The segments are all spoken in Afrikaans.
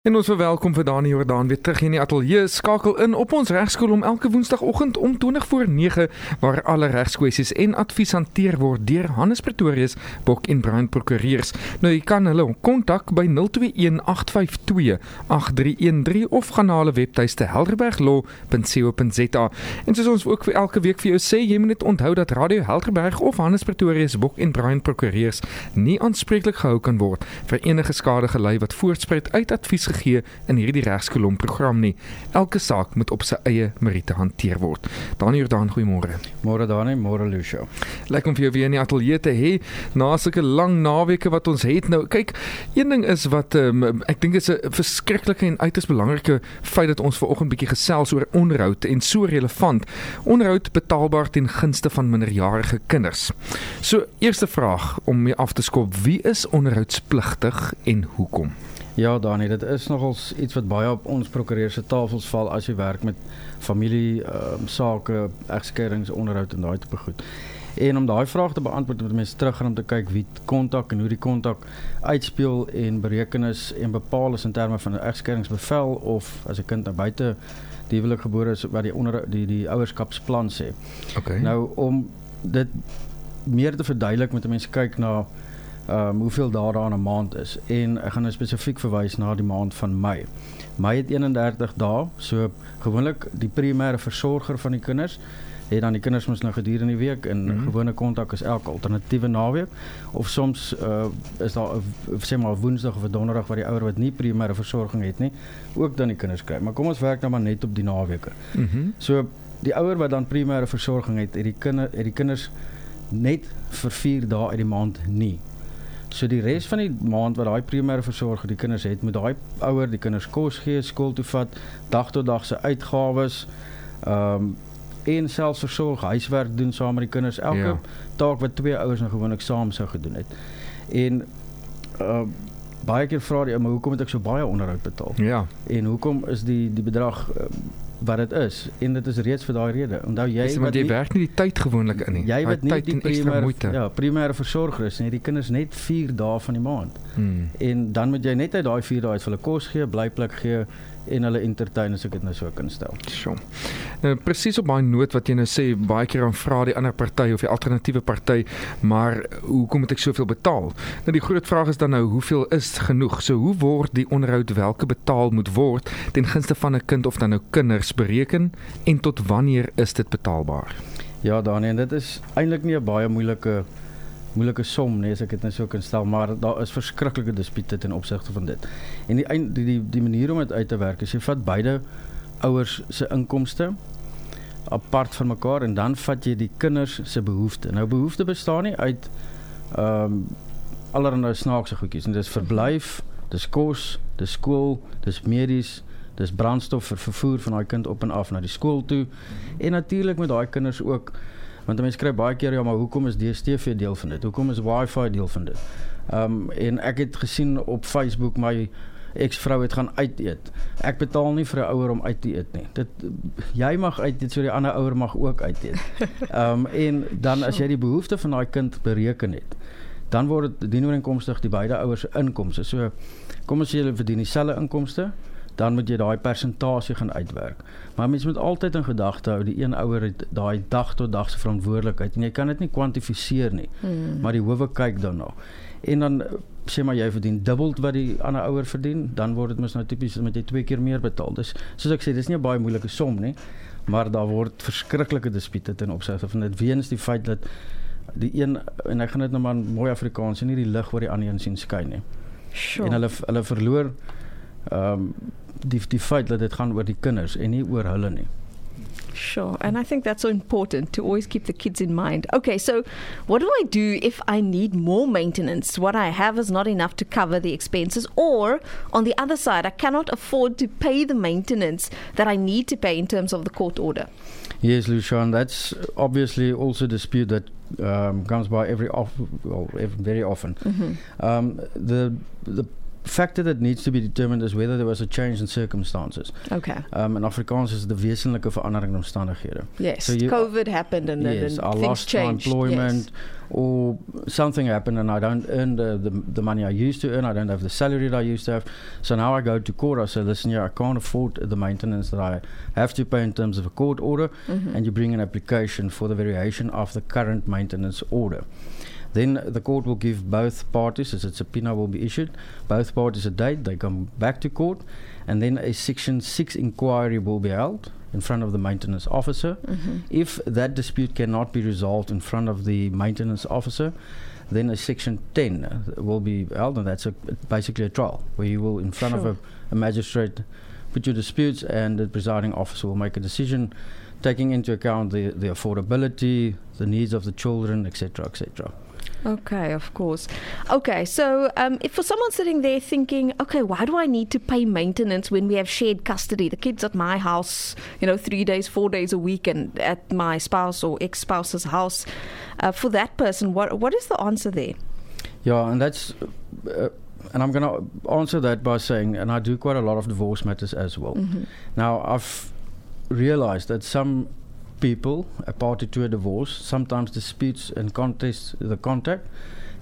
En ons verwelkom vir Dani Jordaan weer terug in die ateljee. Skakel in op ons regskool om elke woensdagoggend om 20 voor 9 waar alle regskwessies en advies hanteer word deur Hannes Pretorius, Bok en Brian Prokureurs. Nou jy kan hulle kontak by 0218528313 of gaan na hulle webtuiste helderberglaw.co.za. En soos ons ook vir elke week vir jou sê, jy moet net onthou dat Radio Helderberg of Hannes Pretorius, Bok en Brian Prokureurs nie aanspreeklik gehou kan word vir enige skade gelei wat voortspruit uit advies gegee in hierdie regskolom program nie. Elke saak moet op sy eie meriete hanteer word. Dani Jordaan, goeiemôre. Môre Dani, môre Lucio. Lekker om vir jou weer in die ateljee te hê na sulke lang naweke wat ons het. Nou, kyk, een ding is wat um, ek dink is 'n verskriklike en uiters belangrike feit dat ons ver oggend bietjie gesels oor onderhoud en so relevant. Onderhoud betaalbaar ten gunste van minderjarige kinders. So, eerste vraag om mee af te skop, wie is onderhoudspligtig en hoekom? Ja, Dani, dit is nogals iets wat baie op ons prokureur se tafels val as jy werk met familie ehm um, sake, egskeidings, onderhoud en daai tipe goed. En om daai vraag te beantwoord, moet mense teruggaan om te kyk wie kontak en hoe die kontak uitspeel en bereken is en bepaal is in terme van 'n egskeidingsbevel of as 'n kind nou buite die huwelik gebore is wat die onder die die ouerskapsplan sê. Okay. Nou om dit meer te verduidelik moet mense kyk na um, hoeveel dae daar 'n maand is en ek gaan nou spesifiek verwys na die maand van Mei. Mei het 31 dae, so gewoonlik die primêre versorger van die kinders het dan die kinders mos nou gedurende die week en mm -hmm. gewone kontak is elke alternatiewe naweek of soms uh, is daar sê maar woensdag of donderdag waar die ouer wat nie primêre versorging het nie ook dan die kinders kry. Maar kom ons werk nou maar net op die naweke. Mm so die ouer wat dan primêre versorging het, het die kinder het die kinders net vir 4 dae uit die maand nie. So die res van die maand wat daai primêre versorger die kinders het, moet daai ouer die kinders kos gee, skool toe vat, dag tot dag se uitgawes, ehm um, en selfs versorg, huiswerk doen saam met die kinders, elke ja. taak wat twee ouers nou gewoonlik saam sou gedoen het. En ehm uh, baie keer vra die ou, maar hoekom moet ek so baie onderhoud betaal? Ja. En hoekom is die die bedrag uh, wat dit is en dit is reeds vir daai rede. Onthou jy Dis wat jy werk nie die tyd gewoonlik in nie. Jy wat nie die primêre ja, primêre versorger is nie. Die kinders net 4 dae van die maand. Hmm. En dan moet jy net uit daai 4 dae uit vir hulle kos gee, blyplek gee en hulle entertain as ek dit nou so kan stel. So. Nou presies op daai noot wat jy nou sê, baie keer dan vra die ander party of die alternatiewe party, maar hoekom moet ek soveel betaal? Nou die groot vraag is dan nou hoeveel is genoeg? So hoe word die onderhoud welke betaal moet word ten gunste van 'n kind of dan nou kinders bereken en tot wanneer is dit betaalbaar? Ja, Daniel, dit is eintlik nie 'n baie moeilike moeilike som nee as ek dit net so kan stel maar daar is verskriklike dispute ten opsigte van dit. En die die die, die manier om dit uit te werk is jy vat beide ouers se inkomste apart van mekaar en dan vat jy die kinders se behoeftes. Nou behoeftes bestaan nie uit ehm um, allerlei snaakse goedjies en dis verblyf, dis kos, dis skool, dis medies, dis brandstof vir vervoer van daai kind op en af na die skool toe. En natuurlik met daai kinders ook want mense kry baie keer ja maar hoekom is DStv deel van dit? Hoekom is wifi deel van dit? Ehm um, en ek het gesien op Facebook my eksvrou het gaan uit eet. Ek betaal nie vir 'n ouer om uit te eet nie. Dit jy mag uit eet so die ander ouer mag ook uit eet. Ehm um, en dan as jy die behoefte van daai kind bereken het dan word dit dienooreenkomstig die beide ouers se inkomste. So kom ons sê hulle verdien dieselfde inkomste dan moet jy daai persentasie gaan uitwerk. Maar mens moet altyd in gedagte hou die een ouer het daai dag tot dag se verantwoordelikheid en jy kan dit nie kwantifiseer nie. Hmm. Maar die howe kyk dan nou. En dan sê maar jy verdien dubbel wat die ander ouer verdien, dan word dit mos nou tipies met jy twee keer meer betaal. Dis soos ek sê, dis nie 'n baie moeilike som nie, maar daar word verskriklike dispute ten opsigte van dit weens die feit dat die een en ek gaan dit nou maar mooi Afrikaans, nie die lig oor die ander een sien skyn nie. Sure. En hulle hulle verloor ehm um, die die feit dat dit gaan oor die kinders en nie oor hulle nie. Sure. And I think that's so important to always keep the kids in mind. Okay, so what do I do if I need more maintenance? What I have is not enough to cover the expenses, or on the other side, I cannot afford to pay the maintenance that I need to pay in terms of the court order. Yes, Lucian, that's obviously also a dispute that um, comes by every off, well, very often. Mm-hmm. Um, the the factor that needs to be determined is whether there was a change in circumstances. Okay. Um in Afrikaans is die wesenlike verandering in omstandighede. Yes. So you- COVID happened and then yes, then I things lost my changed. employment or something happened and I don't earn the, the the money I used to earn. I don't have the salary that I used to have. So now I go to court. I say, listen, yeah, I can't afford the maintenance that I have to pay in terms of a court order, Yes. Mhm. and you bring an application for the variation of the current maintenance order. Then the court will give both parties, as a subpoena will be issued, both parties a date. They come back to court, and then a Section 6 inquiry will be held in front of the maintenance officer. Mhm. If that dispute cannot be resolved in front of the maintenance officer, then a Section 10 uh, will be held, and that's a, basically a trial where you will, in front Sure. of a, a magistrate, put your disputes, and the presiding officer will make a decision taking into account the, the affordability, the needs of the children, etc., etc. Okay, of course. Okay, so um, if for someone sitting there thinking, okay, why do I need to pay maintenance when we have shared custody? The kids at my house, you know, three days, four days a week, and at my spouse or ex-spouse's house. Uh, for that person, what what is the answer there? Yeah, and that's, uh, and I'm going to answer that by saying, and I do quite a lot of divorce matters as well. Mhm. Now, I've realized that some people, a party to a divorce, sometimes disputes and contests the contact,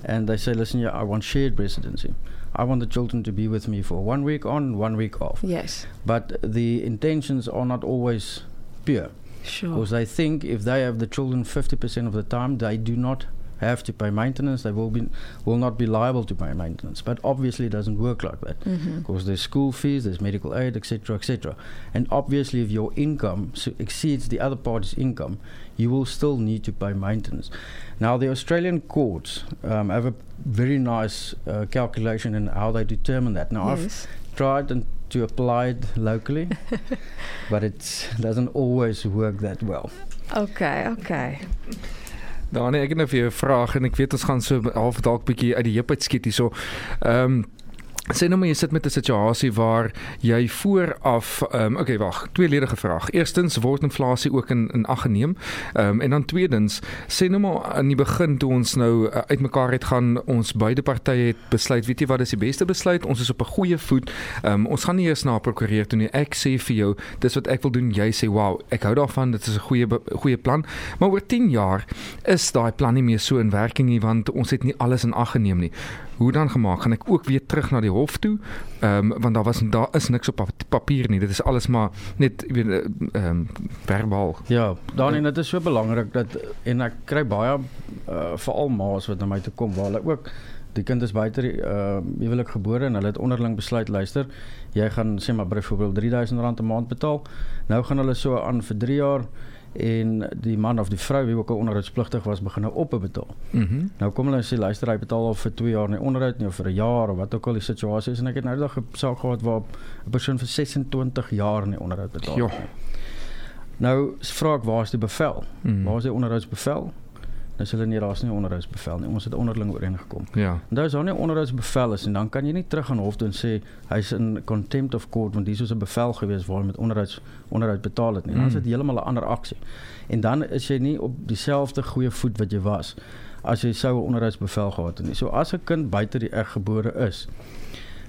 and they say, "Listen, yeah, I want shared residency. I want the children to be with me for one week on, one week off." Yes, But the intentions are not always pure, sure. because they think if they have the children fifty percent of the time, they do not have to pay maintenance. They will be will not be liable to pay maintenance. But obviously, it doesn't work like that. Mhm. Because there's school fees, there's medical aid, etc., etc. And obviously, if your income so exceeds the other party's income, you will still need to pay maintenance. Now, the Australian courts um, have a very nice uh, calculation in how they determine that. Now, I've tried and to apply it locally, but it doesn't always work that well. Okay, okay. Danie, ek het nou vir jou 'n vraag en ek weet ons gaan so half dalk bietjie uit die heup uit skiet hierso. Ehm um, Sê nou maar jy sit met 'n situasie waar jy vooraf ehm um, okay wag, tweeledige vraag. Eerstens word inflasie ook in in ag geneem. Ehm um, en dan tweedens, sê nou maar aan die begin toe ons nou uh, uitmekaar het gaan, ons beide partye het besluit, weet jy wat is die beste besluit? Ons is op 'n goeie voet. Ehm um, ons gaan nie eers na prokureur toe nie. Ek sê vir jou, dis wat ek wil doen. Jy sê, "Wow, ek hou daarvan. Dit is 'n goeie goeie plan." Maar oor 10 jaar is daai plan nie meer so in werking nie want ons het nie alles in ag geneem nie. Hoe dan gemaak? Gaan ek ook weer terug na die hof toe? Ehm um, want daar was daar is niks op pap- papier nie. Dit is alles maar net jy weet ehm um, verbaal. Ja, Dani, dit is so belangrik dat en ek kry baie uh, veral ma's wat na my toe kom waar hulle ook die kind is buite die uh huwelik gebore en hulle het onderling besluit luister, jy gaan sê maar byvoorbeeld R3000 'n maand betaal. Nou gaan hulle so aan vir 3 jaar en die man of die vrou wie ook al onderhoudspligtig was begin nou op betaal. Mm Nou kom hulle en sê luister hy betaal al vir 2 jaar nie onderhoud nie of vir 'n jaar of wat ook al die situasie is en ek het nou die dag 'n saak gehad waar 'n persoon vir 26 jaar nie onderhoud betaal het. nie. Nou vra ek waar is die bevel? Mm. Waar is die onderhoudsbevel? Nou sê hulle nee, daar's nie 'n onderhoudsbevel nie. Ons het onderling ooreengekom. Ja. En daar is nou nie 'n onderhoudsbevel is en dan kan jy nie terug aan hof toe en sê hy's in contempt of court want dis is 'n bevel gewees waar hy met onderhouds onderhoud betaal het nie. Dan is dit Mm. heeltemal 'n ander aksie. En dan is jy nie op dieselfde goeie voet wat jy was as jy sou 'n onderhoudsbevel gehad het nie. So as 'n kind buite die eg gebore is,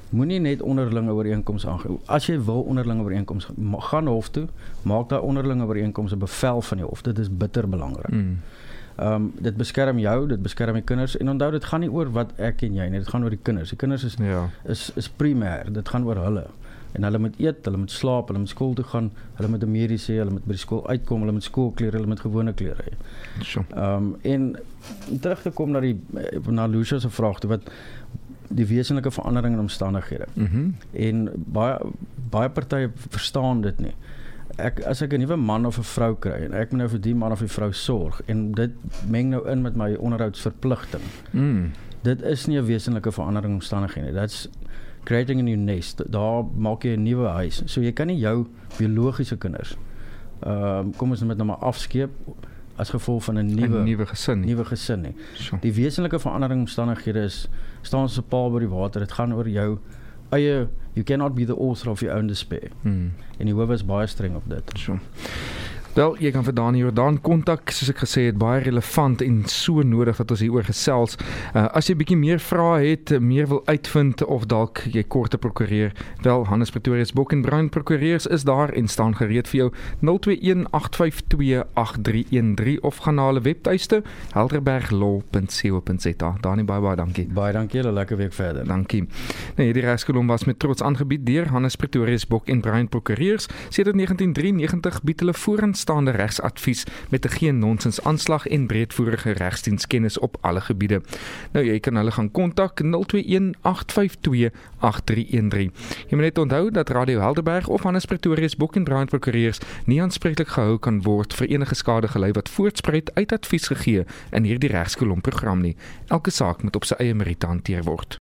moenie net onderlinge ooreenkomste aangaan. As jy wil onderlinge ooreenkomste gaan hof toe, maak daai onderlinge ooreenkomste bevel van die hof. Dit is bitter belangrik. Mm. Ehm um, dit beskerm jou, dit beskerm die kinders en onthou dit gaan nie oor wat ek en jy nie, dit gaan oor die kinders. Die kinders is Ja. is is primêr. Dit gaan oor hulle. En hulle moet eet, hulle moet slaap, hulle moet skool toe gaan, hulle moet 'n mediese, hulle moet by die skool uitkom, hulle moet skoolklere, hulle moet gewone klere hê. So. Ehm um, en terug te kom na die na Lucia se vraag toe wat die wesenlike verandering in omstandighede. Mhm. Mm En baie baie partye verstaan dit nie. Ek as ek 'n nuwe man of 'n vrou kry en ek moet nou vir die man of die vrou sorg en dit meng nou in met my onderhoudsverpligting. mm. Dit is nie 'n wesenlike verandering in omstandighede nie. That's creating a new nest. Daar maak jy 'n nuwe huis. So jy kan nie jou biologiese kinders ehm um, kom ons net nou maar afskeep as gevolg van 'n nuwe nuwe gesin. nuwe gesin nie. So. Die wesenlike verandering in omstandighede is staan 'n paal by die water. Dit gaan oor jou eie you cannot be the author of your own despair. Mm. En hof is baie streng op dit. So. Wel, jy kan vir Dani Jordan kontak, soos ek gesê het, baie relevant en so nodig dat ons hieroor gesels. Uh, as jy bietjie meer vrae het, meer wil uitvind of dalk jy korte prokureer, wel Hannes Pretorius Bok en Bruin prokureurs is daar en staan gereed vir jou 0218528313 of gaan na hulle webtuiste helderberglaw.co.za. Dani baie baie dankie. Baie dankie, 'n lekker week verder. Dankie. Nou hierdie regskolom was met trots aangebied deur Hannes Pretorius Bok en Bruin prokureurs. Sedert 1993 bied hulle vooraanstaande regsadvies met 'n geen nonsens aanslag en breedvoerige regsdienskennis op alle gebiede. Nou jy kan hulle gaan kontak 0218528313. Jy moet net onthou dat Radio Helderberg of Hannes Pretorius Bok en Bruin prokureurs nie aanspreeklik gehou kan word vir enige skade gelei wat voortspruit uit advies gegee in hierdie regskolom program nie. Elke saak moet op sy eie meriete hanteer word.